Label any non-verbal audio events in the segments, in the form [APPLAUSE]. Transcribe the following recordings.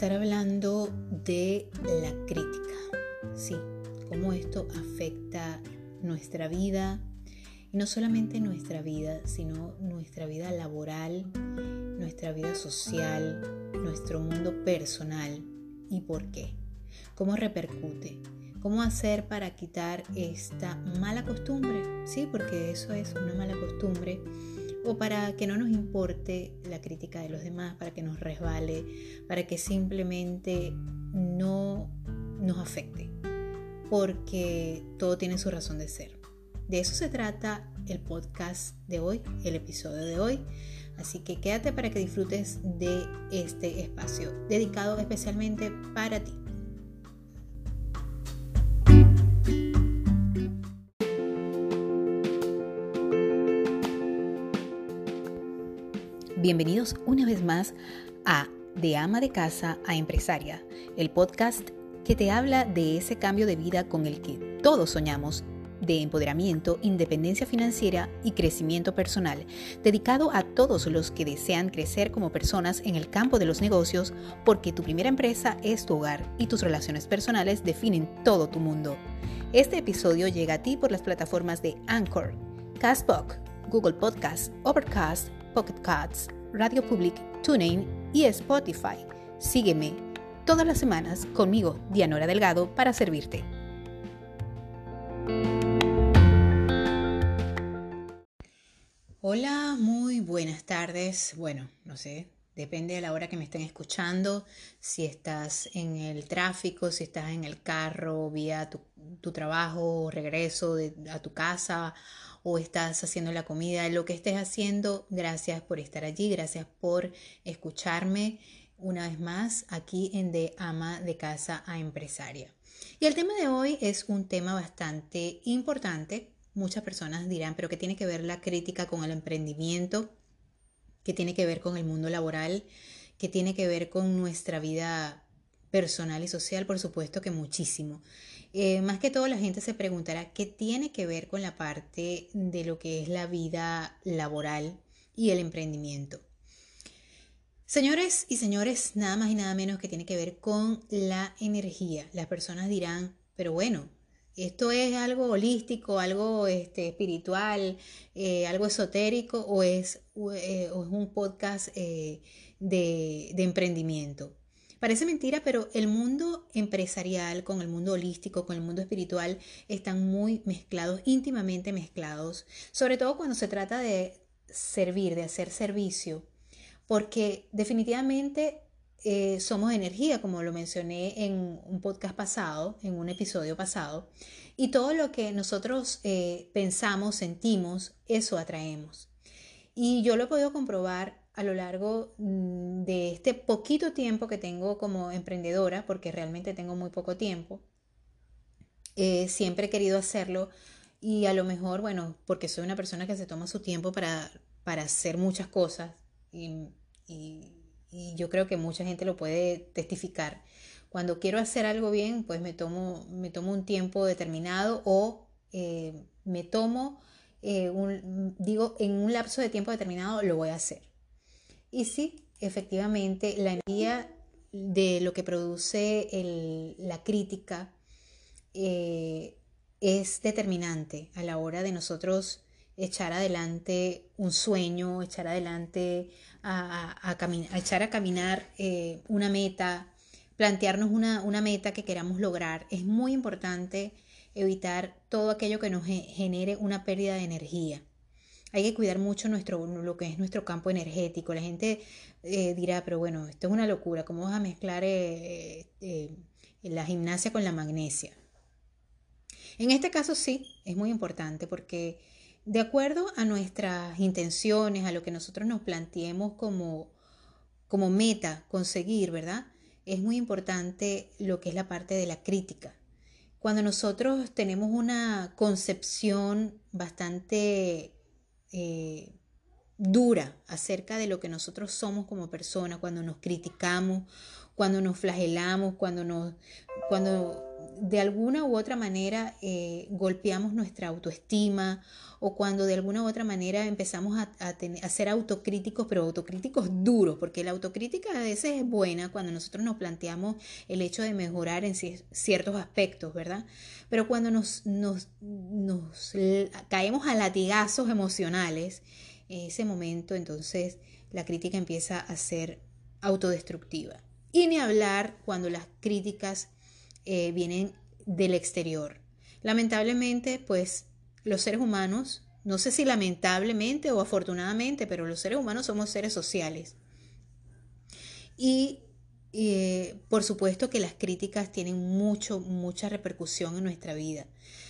estar hablando de la crítica, sí, cómo esto afecta nuestra vida, y no solamente nuestra vida, sino nuestra vida laboral, nuestra vida social, nuestro mundo personal y por qué, cómo repercute, cómo hacer para quitar esta mala costumbre, sí, porque eso es una mala costumbre o para que no nos importe la crítica de los demás, para que nos resbale, para que simplemente no nos afecte, porque todo tiene su razón de ser. De eso se trata el podcast de hoy, el episodio de hoy. Así que quédate para que disfrutes de este espacio dedicado especialmente para ti. Bienvenidos una vez más a De ama de casa a empresaria, el podcast que te habla de ese cambio de vida con el que todos soñamos de empoderamiento, independencia financiera y crecimiento personal, dedicado a todos los que desean crecer como personas en el campo de los negocios, porque tu primera empresa es tu hogar y tus relaciones personales definen todo tu mundo. Este episodio llega a ti por las plataformas de Anchor, Castbox, Google Podcasts, Overcast, Pocket Casts, Radio Public, TuneIn y Spotify. Sígueme todas las semanas conmigo, Dianora Delgado, para servirte. Hola, muy buenas tardes. Bueno, no sé, depende de la hora que me estén escuchando, si estás en el tráfico, si estás en el carro, vía tu, trabajo, regreso a tu casa o estás haciendo la comida, lo que estés haciendo, gracias por estar allí, gracias por escucharme una vez más aquí en De Ama de Casa a Empresaria. Y el tema de hoy es un tema bastante importante. Muchas personas dirán, pero ¿qué tiene que ver la crítica con el emprendimiento? ¿Qué tiene que ver con el mundo laboral? ¿Qué tiene que ver con nuestra vida personal y social? Por supuesto que muchísimo. Eh, más que todo la gente se preguntará qué tiene que ver con la parte de lo que es la vida laboral y el emprendimiento. Señores y señores, nada más y nada menos que tiene que ver con la energía. Las personas dirán, pero bueno, esto es algo holístico, algo este, espiritual, eh, algo esotérico o es, eh, un podcast de emprendimiento. Parece mentira, pero el mundo empresarial con el mundo holístico, con el mundo espiritual, están muy mezclados, íntimamente mezclados, sobre todo cuando se trata de servir, de hacer servicio, porque definitivamente eh, somos energía, como lo mencioné en un podcast pasado, en un episodio pasado, y todo lo que nosotros eh, pensamos, sentimos, eso atraemos. Y yo lo he podido comprobar a lo largo mm, de este poquito tiempo que tengo como emprendedora, porque realmente tengo muy poco tiempo, eh, siempre he querido hacerlo y a lo mejor, bueno, porque soy una persona que se toma su tiempo para, para hacer muchas cosas y, yo creo que mucha gente lo puede testificar. Cuando quiero hacer algo bien, pues me tomo, me tomo un tiempo determinado o eh, me tomo, eh, un, digo, en un lapso de tiempo determinado lo voy a hacer. Y sí, efectivamente, la energía de lo que produce la crítica eh, es determinante a la hora de nosotros echar adelante un sueño, echar adelante a, echar a caminar eh, una meta, plantearnos una, una, meta que queramos lograr. Es muy importante evitar todo aquello que nos genere una pérdida de energía. Hay que cuidar mucho nuestro, lo que es nuestro campo energético. La gente eh, dirá, pero bueno, esto es una locura, ¿cómo vas a mezclar eh, eh, la gimnasia con la magnesia? En este caso sí, es muy importante porque de acuerdo a nuestras intenciones, a lo que nosotros nos planteemos como, como meta conseguir, ¿verdad? Es muy importante lo que es la parte de la crítica. Cuando nosotros tenemos una concepción bastante eh, dura acerca de lo que nosotros somos como personas, cuando nos criticamos, cuando nos flagelamos, cuando, nos, cuando de alguna u otra manera eh, golpeamos nuestra autoestima o cuando de alguna u otra manera empezamos a, ser autocríticos, pero autocríticos duros, porque la autocrítica a veces es buena cuando nosotros nos planteamos el hecho de mejorar en ciertos aspectos, ¿verdad? Pero cuando nos, nos, nos caemos a latigazos emocionales, en ese momento entonces la crítica empieza a ser autodestructiva. Y ni hablar cuando las críticas eh, vienen del exterior. Lamentablemente, pues los seres humanos, no sé si lamentablemente o afortunadamente, pero los seres humanos somos seres sociales. Y eh, por supuesto que las críticas tienen mucho, mucha repercusión en nuestra vida.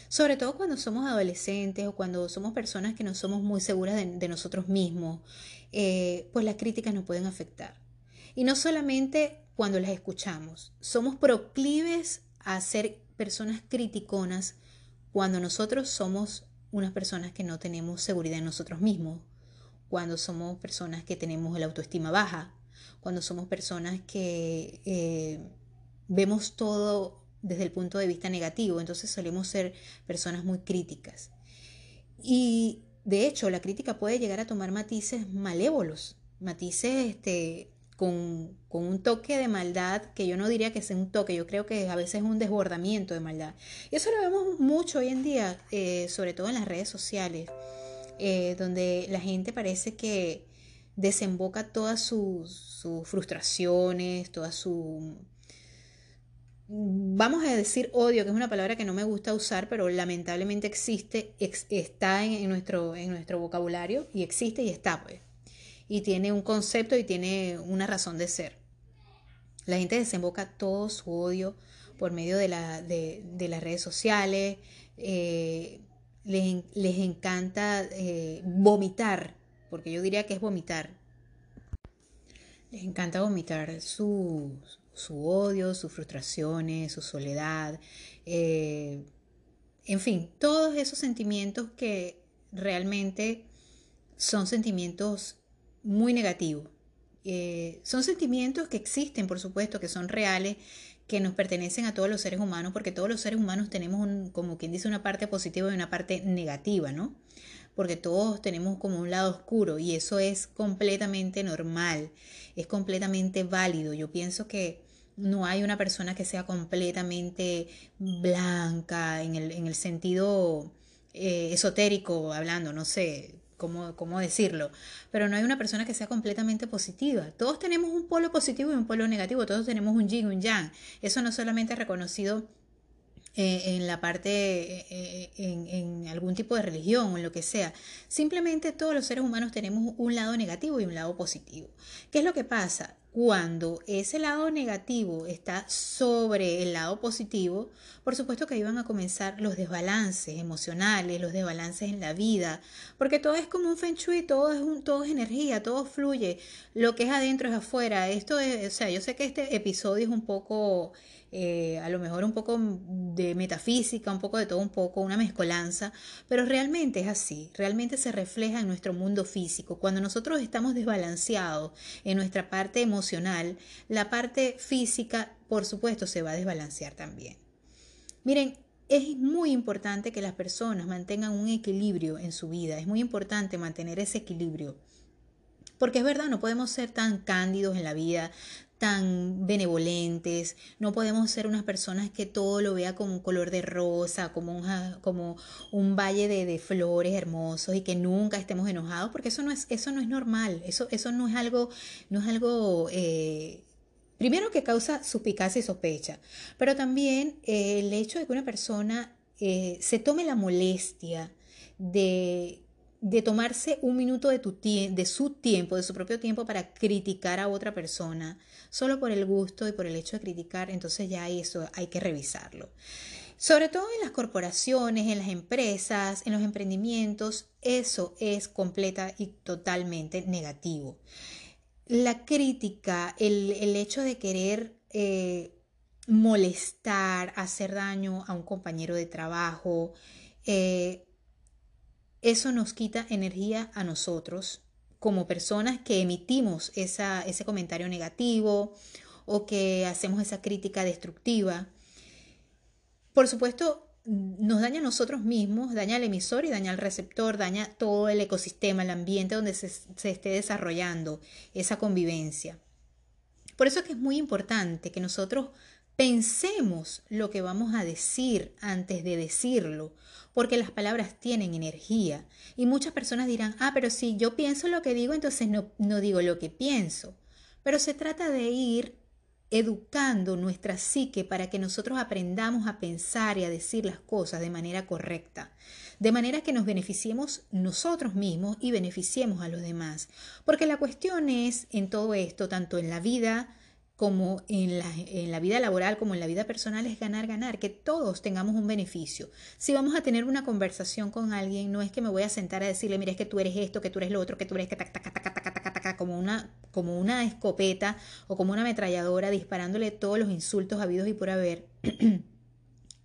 Sobre todo cuando somos adolescentes o cuando somos personas que no somos muy seguras de, nosotros mismos, eh, pues las críticas nos pueden afectar. Y no solamente cuando las escuchamos, somos proclives a ser personas criticonas cuando nosotros somos unas personas que no tenemos seguridad en nosotros mismos, cuando somos personas que tenemos la autoestima baja, cuando somos personas que eh, vemos todo desde el punto de vista negativo, entonces solemos ser personas muy críticas. Y de hecho, la crítica puede llegar a tomar matices malévolos, matices este, con, un toque de maldad, que yo no diría que sea un toque, yo creo que a veces es un desbordamiento de maldad. Y eso lo vemos mucho hoy en día, eh, sobre todo en las redes sociales, eh, donde la gente parece que desemboca todas sus, frustraciones, todas su vamos a decir odio, que es una palabra que no me gusta usar, pero lamentablemente existe, está en, nuestro, en nuestro vocabulario y existe y está, pues y tiene un concepto y tiene una razón de ser. La gente desemboca todo su odio por medio de, la, de, las redes sociales, eh, les, encanta eh, vomitar, porque yo diría que es vomitar. Les encanta vomitar su, su odio, sus frustraciones, su soledad, eh, en fin, todos esos sentimientos que realmente son sentimientos muy negativo. Eh, son sentimientos que existen, por supuesto, que son reales, que nos pertenecen a todos los seres humanos, porque todos los seres humanos tenemos, un, como quien dice, una parte positiva y una parte negativa, ¿no? Porque todos tenemos como un lado oscuro y eso es completamente normal, es completamente válido. Yo pienso que no hay una persona que sea completamente blanca en el, en el sentido eh, esotérico hablando, no sé, cómo, decirlo, pero no hay una persona que sea completamente positiva. Todos tenemos un polo positivo y un polo negativo, todos tenemos un yin y un yang. Eso no solamente es reconocido eh, en la parte, eh, eh, en, en, algún tipo de religión o en lo que sea. Simplemente todos los seres humanos tenemos un lado negativo y un lado positivo. ¿Qué es lo que pasa? Cuando ese lado negativo está sobre el lado positivo, por supuesto que van a comenzar los desbalances emocionales, los desbalances en la vida, porque todo es como un feng shui, todo es, un, todo es energía, todo fluye, lo que es adentro es afuera. Esto es, o sea, yo sé que este episodio es un poco eh, a lo mejor un poco de metafísica, un poco de todo un poco, una mezcolanza, pero realmente es así, realmente se refleja en nuestro mundo físico. Cuando nosotros estamos desbalanceados en nuestra parte emocional, la parte física, por supuesto, se va a desbalancear también. Miren, es muy importante que las personas mantengan un equilibrio en su vida, es muy importante mantener ese equilibrio. Porque es verdad, no podemos ser tan cándidos en la vida, tan benevolentes, no podemos ser unas personas que todo lo vea como un color de rosa, como un, como un valle de, flores hermosos y que nunca estemos enojados, porque eso no es, eso no es normal, eso, eso no es algo, no es algo eh, primero que causa suspicacia y sospecha, pero también eh, el hecho de que una persona eh, se tome la molestia de de tomarse un minuto de, tu de su tiempo, de su propio tiempo para criticar a otra persona, solo por el gusto y por el hecho de criticar, entonces ya eso hay que revisarlo. Sobre todo en las corporaciones, en las empresas, en los emprendimientos, eso es completa y totalmente negativo. La crítica, el, hecho de querer eh, molestar, hacer daño a un compañero de trabajo, eh, eso nos quita energía a nosotros como personas que emitimos ese comentario negativo o que hacemos esa crítica destructiva. por supuesto, nos daña a nosotros mismos, daña al emisor y daña al receptor, daña todo el ecosistema, el ambiente donde se, se esté desarrollando esa convivencia. Por eso es que es muy importante que nosotros pensemos lo que vamos a decir antes de decirlo, porque las palabras tienen energía. Y muchas personas dirán, ah, pero si yo pienso lo que digo, entonces no, no digo lo que pienso. Pero se trata de ir educando nuestra psique para que nosotros aprendamos a pensar y a decir las cosas de manera correcta, de manera que nos beneficiemos nosotros mismos y beneficiemos a los demás. Porque la cuestión es en todo esto, tanto en la vida como en la, en la, vida laboral, como en la vida personal, es ganar, ganar, que todos tengamos un beneficio. Si vamos a tener una conversación con alguien, no es que me voy a sentar a decirle, mira, es que tú eres esto, que tú eres lo otro, que tú eres que tac, tac, tac, tac, tac, tac, tac, como una, como una escopeta o como una ametralladora disparándole todos los insultos habidos y por haber. [CLEARS THROAT]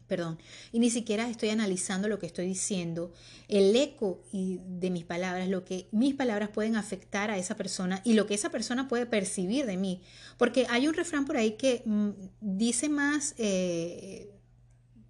perdón, y ni siquiera estoy analizando lo que estoy diciendo, el eco de mis palabras, lo que mis palabras pueden afectar a esa persona y lo que esa persona puede percibir de mí. Porque hay un refrán por ahí que mm, dice más eh,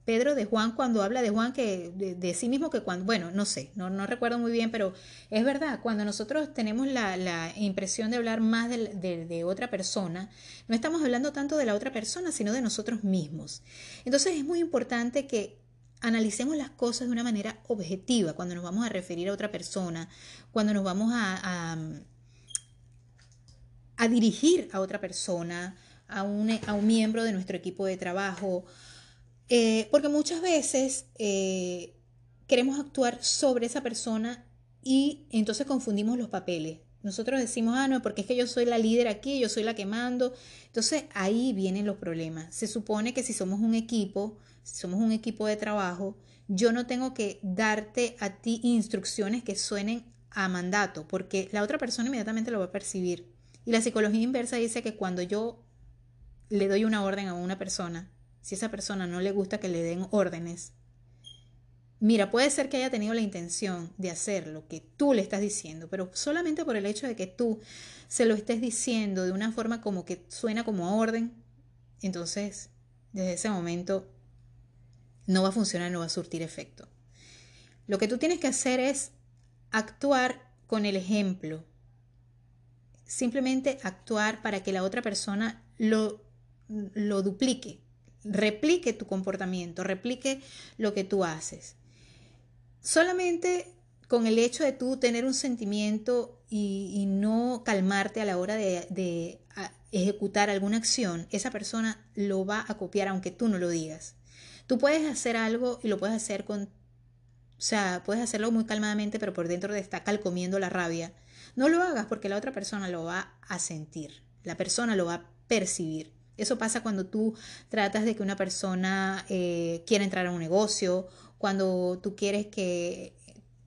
Pedro de Juan cuando habla de Juan que de, sí mismo que cuando, bueno, no sé, no, no, recuerdo muy bien, pero es verdad, cuando nosotros tenemos la, la impresión de hablar más de, de, otra persona, no estamos hablando tanto de la otra persona, sino de nosotros mismos. Entonces es muy importante que analicemos las cosas de una manera objetiva cuando nos vamos a referir a otra persona, cuando nos vamos a, a, a dirigir a otra persona, a un, a un miembro de nuestro equipo de trabajo, eh, porque muchas veces eh, queremos actuar sobre esa persona y entonces confundimos los papeles. Nosotros decimos, ah, no, porque es que yo soy la líder aquí, yo soy la que mando. Entonces ahí vienen los problemas. Se supone que si somos un equipo, si somos un equipo de trabajo, yo no tengo que darte a ti instrucciones que suenen a mandato, porque la otra persona inmediatamente lo va a percibir. Y la psicología inversa dice que cuando yo le doy una orden a una persona, si esa persona no le gusta que le den órdenes, mira, puede ser que haya tenido la intención de hacer lo que tú le estás diciendo, pero solamente por el hecho de que tú se lo estés diciendo de una forma como que suena como a orden, entonces desde ese momento no va a funcionar, no va a surtir efecto. Lo que tú tienes que hacer es actuar con el ejemplo. Simplemente actuar para que la otra persona lo, lo duplique replique tu comportamiento, replique lo que tú haces. Solamente con el hecho de tú tener un sentimiento y, no calmarte a la hora de, ejecutar alguna acción, esa persona lo va a copiar aunque tú no lo digas. Tú puedes hacer algo y lo puedes hacer con, o sea, puedes hacerlo muy calmadamente, pero por dentro te está calcomiendo la rabia. No lo hagas porque la otra persona lo va a sentir, la persona lo va a percibir. Eso pasa cuando tú tratas de que una persona eh, quiera entrar a un negocio, cuando tú quieres que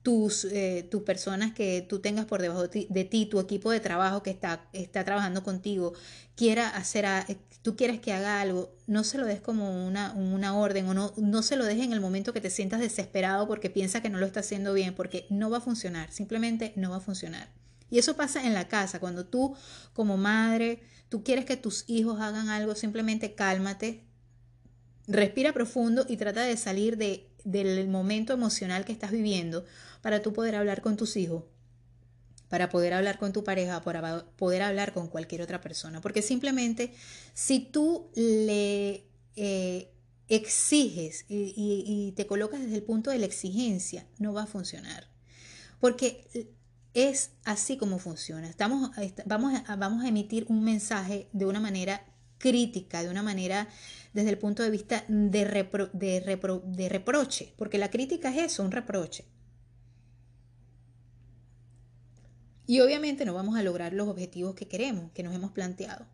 tus, eh, tus personas que tú tengas por debajo de ti, tu equipo de trabajo que está, está trabajando contigo, quiera hacer, eh, tú quieres que haga algo, no se lo des como una, una orden o no, no se lo des en el momento que te sientas desesperado porque piensa que no lo está haciendo bien, porque no va a funcionar, simplemente no va a funcionar. Y eso pasa en la casa, cuando tú como madre, tú quieres que tus hijos hagan algo, simplemente cálmate, respira profundo y trata de salir de, del momento emocional que estás viviendo para tú poder hablar con tus hijos, para poder hablar con tu pareja, para poder hablar con cualquier otra persona. Porque simplemente si tú le eh, exiges y, y te colocas desde el punto de la exigencia, no va a funcionar. Porque es así como funciona. Estamos, vamos, a, vamos a emitir un mensaje de una manera crítica, de una manera desde el punto de vista de, de, reproche, porque la crítica es eso, un reproche. Y obviamente no vamos a lograr los objetivos que queremos, que nos hemos planteado.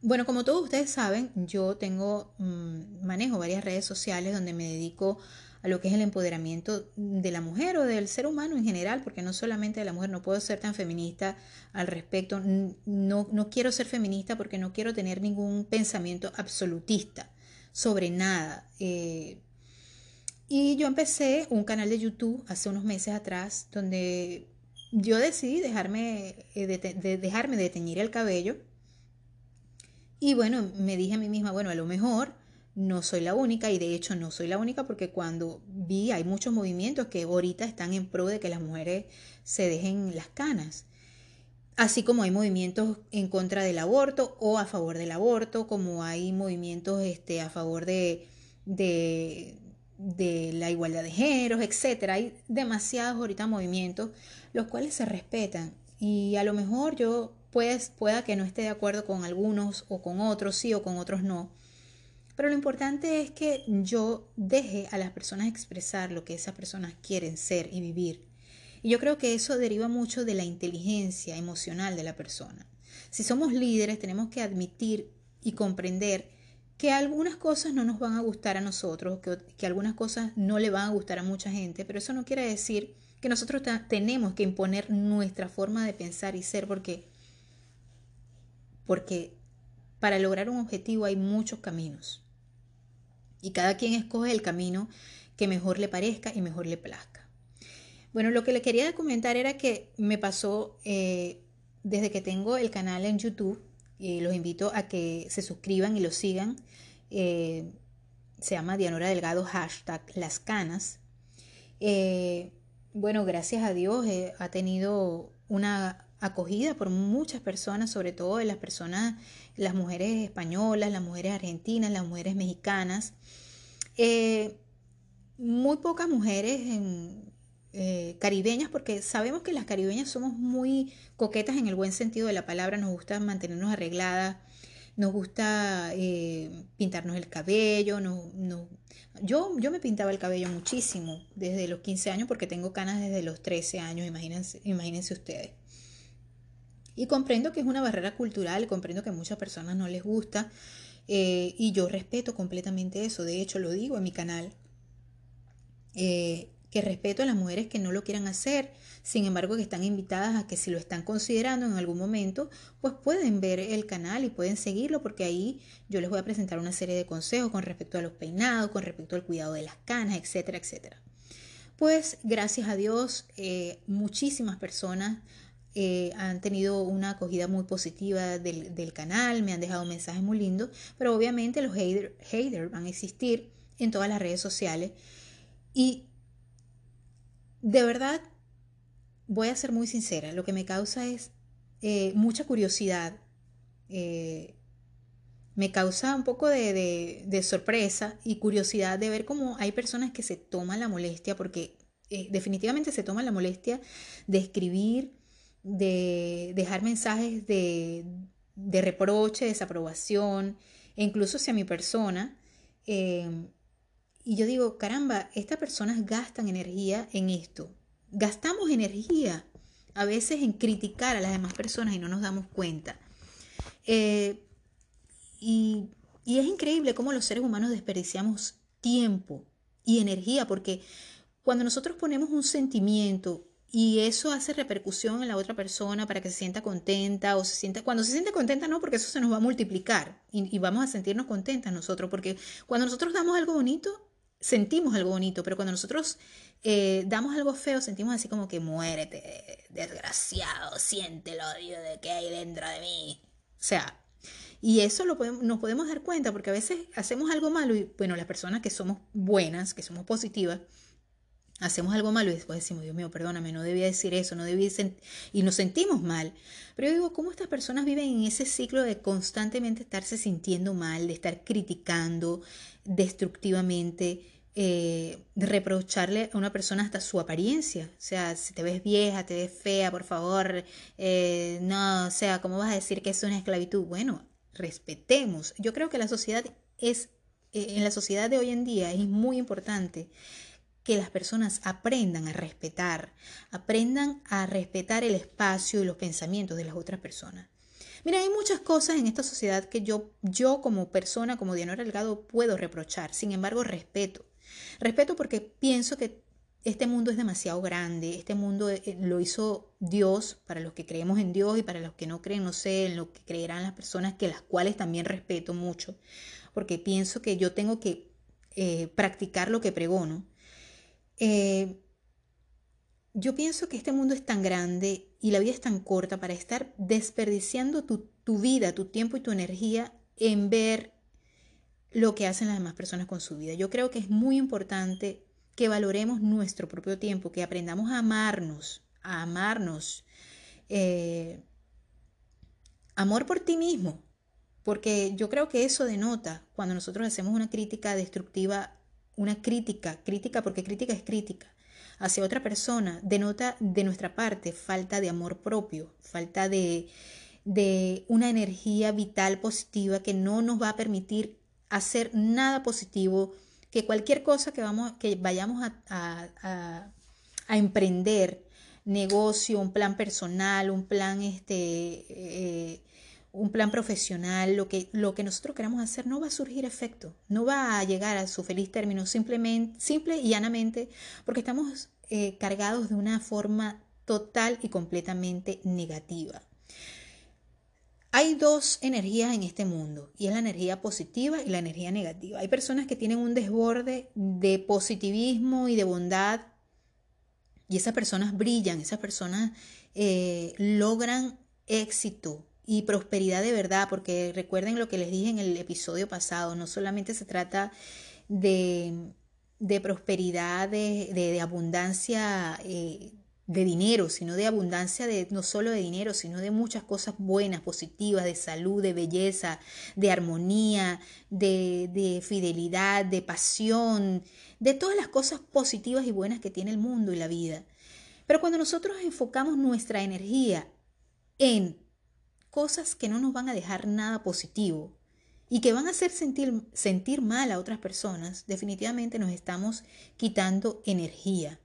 Bueno, como todos ustedes saben, yo tengo, mm, manejo varias redes sociales donde me dedico a lo que es el empoderamiento de la mujer o del ser humano en general, porque no solamente de la mujer, no puedo ser tan feminista al respecto, no, no quiero ser feminista porque no quiero tener ningún pensamiento absolutista sobre nada. Eh, y yo empecé un canal de YouTube hace unos meses atrás donde yo decidí dejarme, eh, de, dejarme de teñir el cabello. Y bueno, me dije a mí misma, bueno, a lo mejor no soy la única y de hecho no soy la única porque cuando vi hay muchos movimientos que ahorita están en pro de que las mujeres se dejen las canas. Así como hay movimientos en contra del aborto o a favor del aborto, como hay movimientos este, a favor de, de, la igualdad de géneros, etc. Hay demasiados ahorita movimientos los cuales se respetan y a lo mejor yo pues, pueda que no esté de acuerdo con algunos o con otros sí o con otros no pero lo importante es que yo deje a las personas expresar lo que esas personas quieren ser y vivir. Y yo creo que eso deriva mucho de la inteligencia emocional de la persona. Si somos líderes, tenemos que admitir y comprender que algunas cosas no nos van a gustar a nosotros, que, algunas cosas no le van a gustar a mucha gente, pero eso no quiere decir que nosotros tenemos que imponer nuestra forma de pensar y ser porque porque para lograr un objetivo hay muchos caminos y cada quien escoge el camino que mejor le parezca y mejor le plazca. Bueno, lo que le quería comentar era que me pasó eh, desde que tengo el canal en YouTube, y los invito a que se suscriban y lo sigan. Eh, se llama Dianora Delgado, hashtag Las Canas. Eh, bueno, gracias a Dios ha tenido una acogida por muchas personas, sobre todo de las personas, las mujeres españolas, las mujeres argentinas, las mujeres mexicanas. Eh, muy pocas mujeres eh, caribeñas, porque sabemos que las caribeñas somos muy coquetas en el buen sentido de la palabra, nos gusta mantenernos arregladas, nos gusta eh, pintarnos el cabello, yo, yo me pintaba el cabello muchísimo desde los 15 años porque tengo canas desde los 13 años, imagínense, imagínense ustedes. Y comprendo que es una barrera cultural, comprendo que a muchas personas no les gusta eh, y yo respeto completamente eso. De hecho, lo digo en mi canal, eh, que respeto a las mujeres que no lo quieran hacer, sin embargo que están invitadas a que si lo están considerando en algún momento, pues pueden ver el canal y pueden seguirlo porque ahí yo les voy a presentar una serie de consejos con respecto a los peinados, con respecto al cuidado de las canas, etcétera, etcétera. Pues gracias a Dios, eh, muchísimas personas eh, han tenido una acogida muy positiva del, canal, me han dejado mensajes muy lindos, pero obviamente los haters van a existir en todas las redes sociales. Y de verdad, voy a ser muy sincera, lo que me causa es eh, mucha curiosidad, eh, me causa un poco de, de, sorpresa y curiosidad de ver cómo hay personas que se toman la molestia, porque definitivamente se toman la molestia de escribir de dejar mensajes de, de reproche, desaprobación, e incluso hacia mi persona. Eh, y yo digo, caramba, estas personas gastan energía en esto. Gastamos energía a veces en criticar a las demás personas y no nos damos cuenta. Eh, y, y es increíble cómo los seres humanos desperdiciamos tiempo y energía, porque cuando nosotros ponemos un sentimiento, y eso hace repercusión en la otra persona para que se sienta contenta o se sienta, cuando se siente contenta no, porque eso se nos va a multiplicar y, vamos a sentirnos contentas nosotros, porque cuando nosotros damos algo bonito, sentimos algo bonito, pero cuando nosotros eh, damos algo feo, sentimos así como que muérete, desgraciado, siente el odio de que hay dentro de mí. O sea, y eso lo podemos, nos podemos dar cuenta porque a veces hacemos algo malo y bueno, las personas que somos buenas, que somos positivas, hacemos algo malo y después decimos, Dios mío, perdóname, no debía decir eso, no debía y nos sentimos mal. Pero yo digo, ¿cómo estas personas viven en ese ciclo de constantemente estarse sintiendo mal, de estar criticando destructivamente, eh, reprocharle a una persona hasta su apariencia? O sea, si te ves vieja, te ves fea, por favor, eh, no, o sea, ¿cómo vas a decir que es una esclavitud? Bueno, respetemos. Yo creo que la sociedad es, eh, en la sociedad de hoy en día es muy importante que las personas aprendan a respetar, aprendan a respetar el espacio y los pensamientos de las otras personas. Mira, hay muchas cosas en esta sociedad que yo, yo como persona, como Diana Delgado, puedo reprochar. Sin embargo, respeto. Respeto porque pienso que este mundo es demasiado grande. Este mundo eh, lo hizo Dios para los que creemos en Dios y para los que no creen, no sé, en lo que creerán las personas, que las cuales también respeto mucho. Porque pienso que yo tengo que eh, practicar lo que pregono. Eh, yo pienso que este mundo es tan grande y la vida es tan corta para estar desperdiciando tu, vida, tu tiempo y tu energía en ver lo que hacen las demás personas con su vida. Yo creo que es muy importante que valoremos nuestro propio tiempo, que aprendamos a amarnos, a amarnos. Eh, amor por ti mismo, porque yo creo que eso denota cuando nosotros hacemos una crítica destructiva, una crítica, crítica porque crítica es crítica, hacia otra persona, denota de nuestra parte falta de amor propio, falta de, de una energía vital positiva que no nos va a permitir hacer nada positivo, que cualquier cosa que, vamos, que vayamos a, a, emprender, negocio, un plan personal, un plan este, eh, un plan profesional, lo que, lo que nosotros queramos hacer no va a surgir efecto, no va a llegar a su feliz término simplemente, simple y llanamente, porque estamos eh, cargados de una forma total y completamente negativa. Hay dos energías en este mundo y es la energía positiva y la energía negativa. Hay personas que tienen un desborde de positivismo y de bondad y esas personas brillan, esas personas eh, logran éxito, y prosperidad de verdad, porque recuerden lo que les dije en el episodio pasado, no solamente se trata de, de prosperidad, de, de, abundancia eh, de dinero, sino de abundancia de no solo de dinero, sino de muchas cosas buenas, positivas, de salud, de belleza, de armonía, de, de fidelidad, de pasión, de todas las cosas positivas y buenas que tiene el mundo y la vida. Pero cuando nosotros enfocamos nuestra energía en cosas que no nos van a dejar nada positivo y que van a hacer sentir, sentir mal a otras personas, definitivamente nos estamos quitando energía.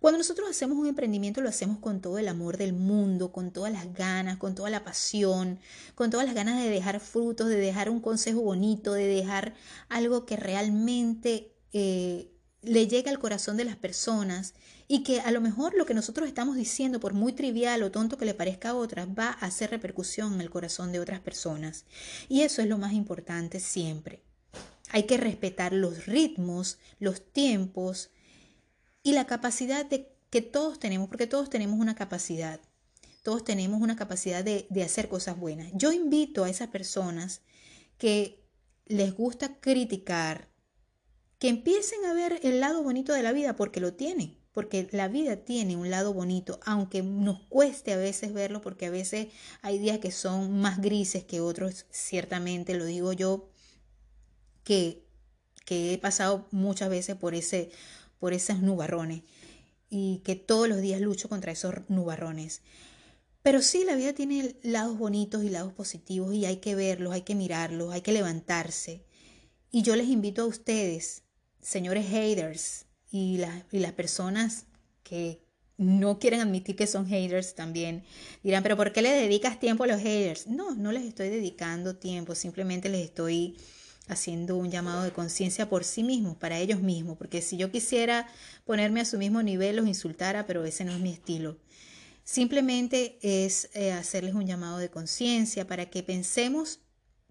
Cuando nosotros hacemos un emprendimiento lo hacemos con todo el amor del mundo, con todas las ganas, con toda la pasión, con todas las ganas de dejar frutos, de dejar un consejo bonito, de dejar algo que realmente eh, le llegue al corazón de las personas y que a lo mejor lo que nosotros estamos diciendo, por muy trivial o tonto que le parezca a otras, va a hacer repercusión en el corazón de otras personas. Y eso es lo más importante siempre. Hay que respetar los ritmos, los tiempos y la capacidad de que todos tenemos, porque todos tenemos una capacidad. Todos tenemos una capacidad de, de hacer cosas buenas. Yo invito a esas personas que les gusta criticar, que empiecen a ver el lado bonito de la vida porque lo tienen porque la vida tiene un lado bonito, aunque nos cueste a veces verlo, porque a veces hay días que son más grises que otros, ciertamente lo digo yo, que, que he pasado muchas veces por, ese, por esos nubarrones y que todos los días lucho contra esos nubarrones. Pero sí, la vida tiene lados bonitos y lados positivos y hay que verlos, hay que mirarlos, hay que levantarse. Y yo les invito a ustedes, señores haters, y, y las personas que no quieren admitir que son haters también dirán, pero ¿por qué le dedicas tiempo a los haters? No, no les estoy dedicando tiempo, simplemente les estoy haciendo un llamado de conciencia por sí mismos, para ellos mismos, porque si yo quisiera ponerme a su mismo nivel, los insultara, pero ese no es mi estilo. Simplemente es eh, hacerles un llamado de conciencia para que pensemos,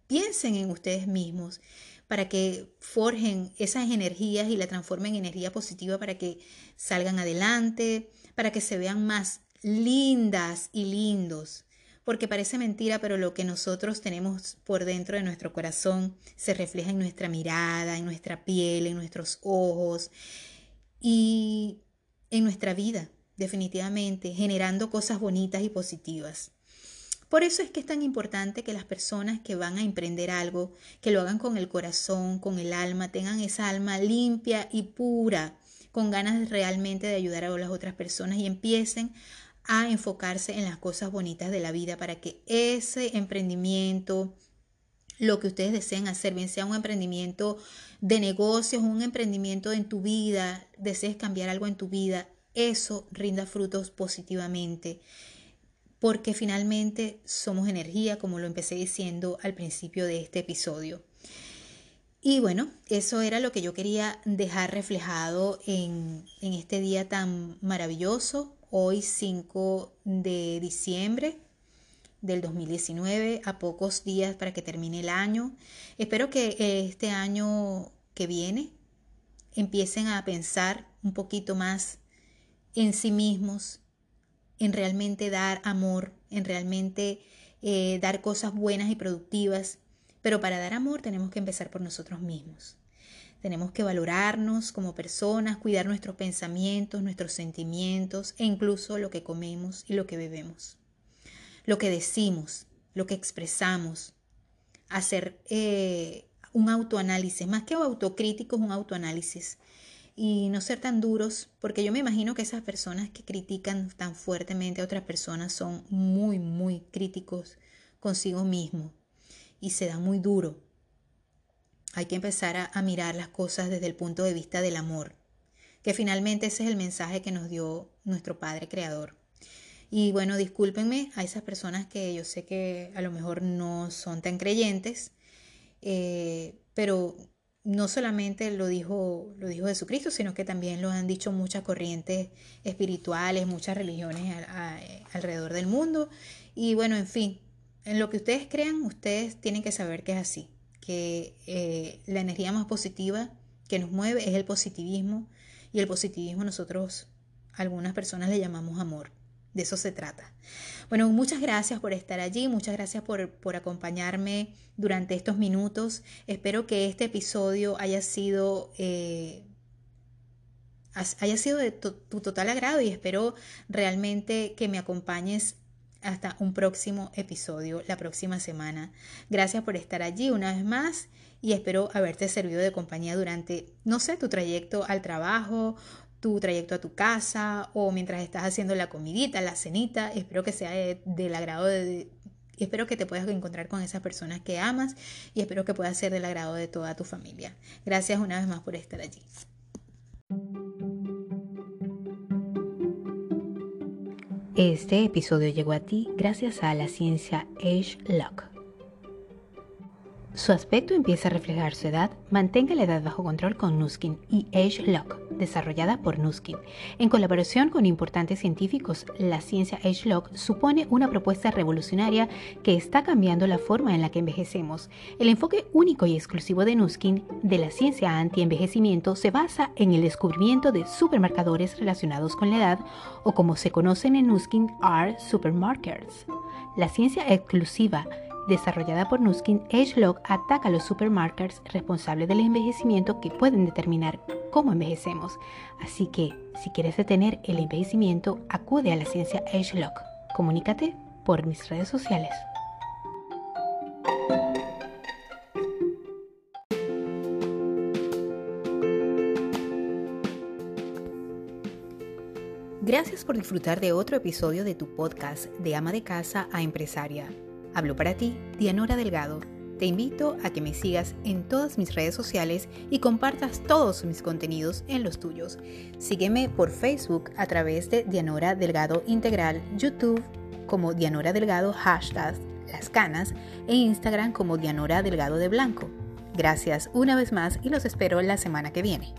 piensen en ustedes mismos para que forjen esas energías y la transformen en energía positiva para que salgan adelante, para que se vean más lindas y lindos. Porque parece mentira, pero lo que nosotros tenemos por dentro de nuestro corazón se refleja en nuestra mirada, en nuestra piel, en nuestros ojos y en nuestra vida, definitivamente, generando cosas bonitas y positivas. Por eso es que es tan importante que las personas que van a emprender algo, que lo hagan con el corazón, con el alma, tengan esa alma limpia y pura, con ganas realmente de ayudar a las otras personas y empiecen a enfocarse en las cosas bonitas de la vida para que ese emprendimiento, lo que ustedes deseen hacer, bien sea un emprendimiento de negocios, un emprendimiento en tu vida, desees cambiar algo en tu vida, eso rinda frutos positivamente porque finalmente somos energía, como lo empecé diciendo al principio de este episodio. Y bueno, eso era lo que yo quería dejar reflejado en, en este día tan maravilloso, hoy 5 de diciembre del 2019, a pocos días para que termine el año. Espero que este año que viene empiecen a pensar un poquito más en sí mismos, en realmente dar amor, en realmente eh, dar cosas buenas y productivas, Pero para dar amor tenemos que empezar por nosotros mismos. Tenemos que valorarnos como personas, cuidar nuestros pensamientos, nuestros sentimientos e incluso lo que comemos y lo que bebemos. Lo que decimos, lo que expresamos. Hacer eh, un autoanálisis, más que autocrítico, es un autoanálisis. Y no ser tan duros, porque yo me imagino que esas personas que critican tan fuertemente a otras personas son muy, muy críticos consigo mismo y se da muy duro hay que empezar a, mirar las cosas desde el punto de vista del amor, que finalmente ese es el mensaje que nos dio nuestro Padre Creador. Y bueno, discúlpenme a esas personas que yo sé que a lo mejor no son tan creyentes, eh, pero no solamente lo dijo, lo dijo Jesucristo, sino que también lo han dicho muchas corrientes espirituales, muchas religiones alrededor del mundo. Y bueno, en fin, en lo que ustedes crean, ustedes tienen que saber que es así que eh, la energía más positiva que nos mueve es el positivismo y el positivismo nosotros, algunas personas le llamamos amor. De eso se trata. Bueno, muchas gracias por estar allí, muchas gracias por, por acompañarme durante estos minutos. Espero que este episodio haya sido... Eh, haya sido de tu total agrado y espero realmente que me acompañes hasta un próximo episodio la próxima semana. Gracias por estar allí una vez más y espero haberte servido de compañía durante, no sé, tu trayecto al trabajo, tu trayecto a tu casa o mientras estás haciendo la comidita, la cenita. Espero que sea del agrado de, espero que te puedas encontrar con esas personas que amas y espero que pueda ser del agrado de toda tu familia. Gracias una vez más por estar allí. Este episodio llegó a ti gracias a la ciencia Age Lock. Su aspecto empieza a reflejar su edad, mantenga la edad bajo control con Nuskin y Age Lock, desarrollada por Nuskin. En colaboración con importantes científicos, la ciencia Age Lock supone una propuesta revolucionaria que está cambiando la forma en la que envejecemos. El enfoque único y exclusivo de Nuskin de la ciencia anti-envejecimiento se basa en el descubrimiento de supermarcadores relacionados con la edad o como se conocen en Nuskin, are supermarkers. La ciencia exclusiva desarrollada por Nuskin, AgeLog ataca a los supermarkers responsables del envejecimiento que pueden determinar cómo envejecemos. Así que, si quieres detener el envejecimiento, acude a la ciencia AgeLog. Comunícate por mis redes sociales. Gracias por disfrutar de otro episodio de tu podcast de ama de casa a empresaria. Hablo para ti, Dianora Delgado. Te invito a que me sigas en todas mis redes sociales y compartas todos mis contenidos en los tuyos. Sígueme por Facebook a través de Dianora Delgado Integral, YouTube como Dianora Delgado hashtag Las Canas e Instagram como Dianora Delgado de Blanco. Gracias una vez más y los espero la semana que viene.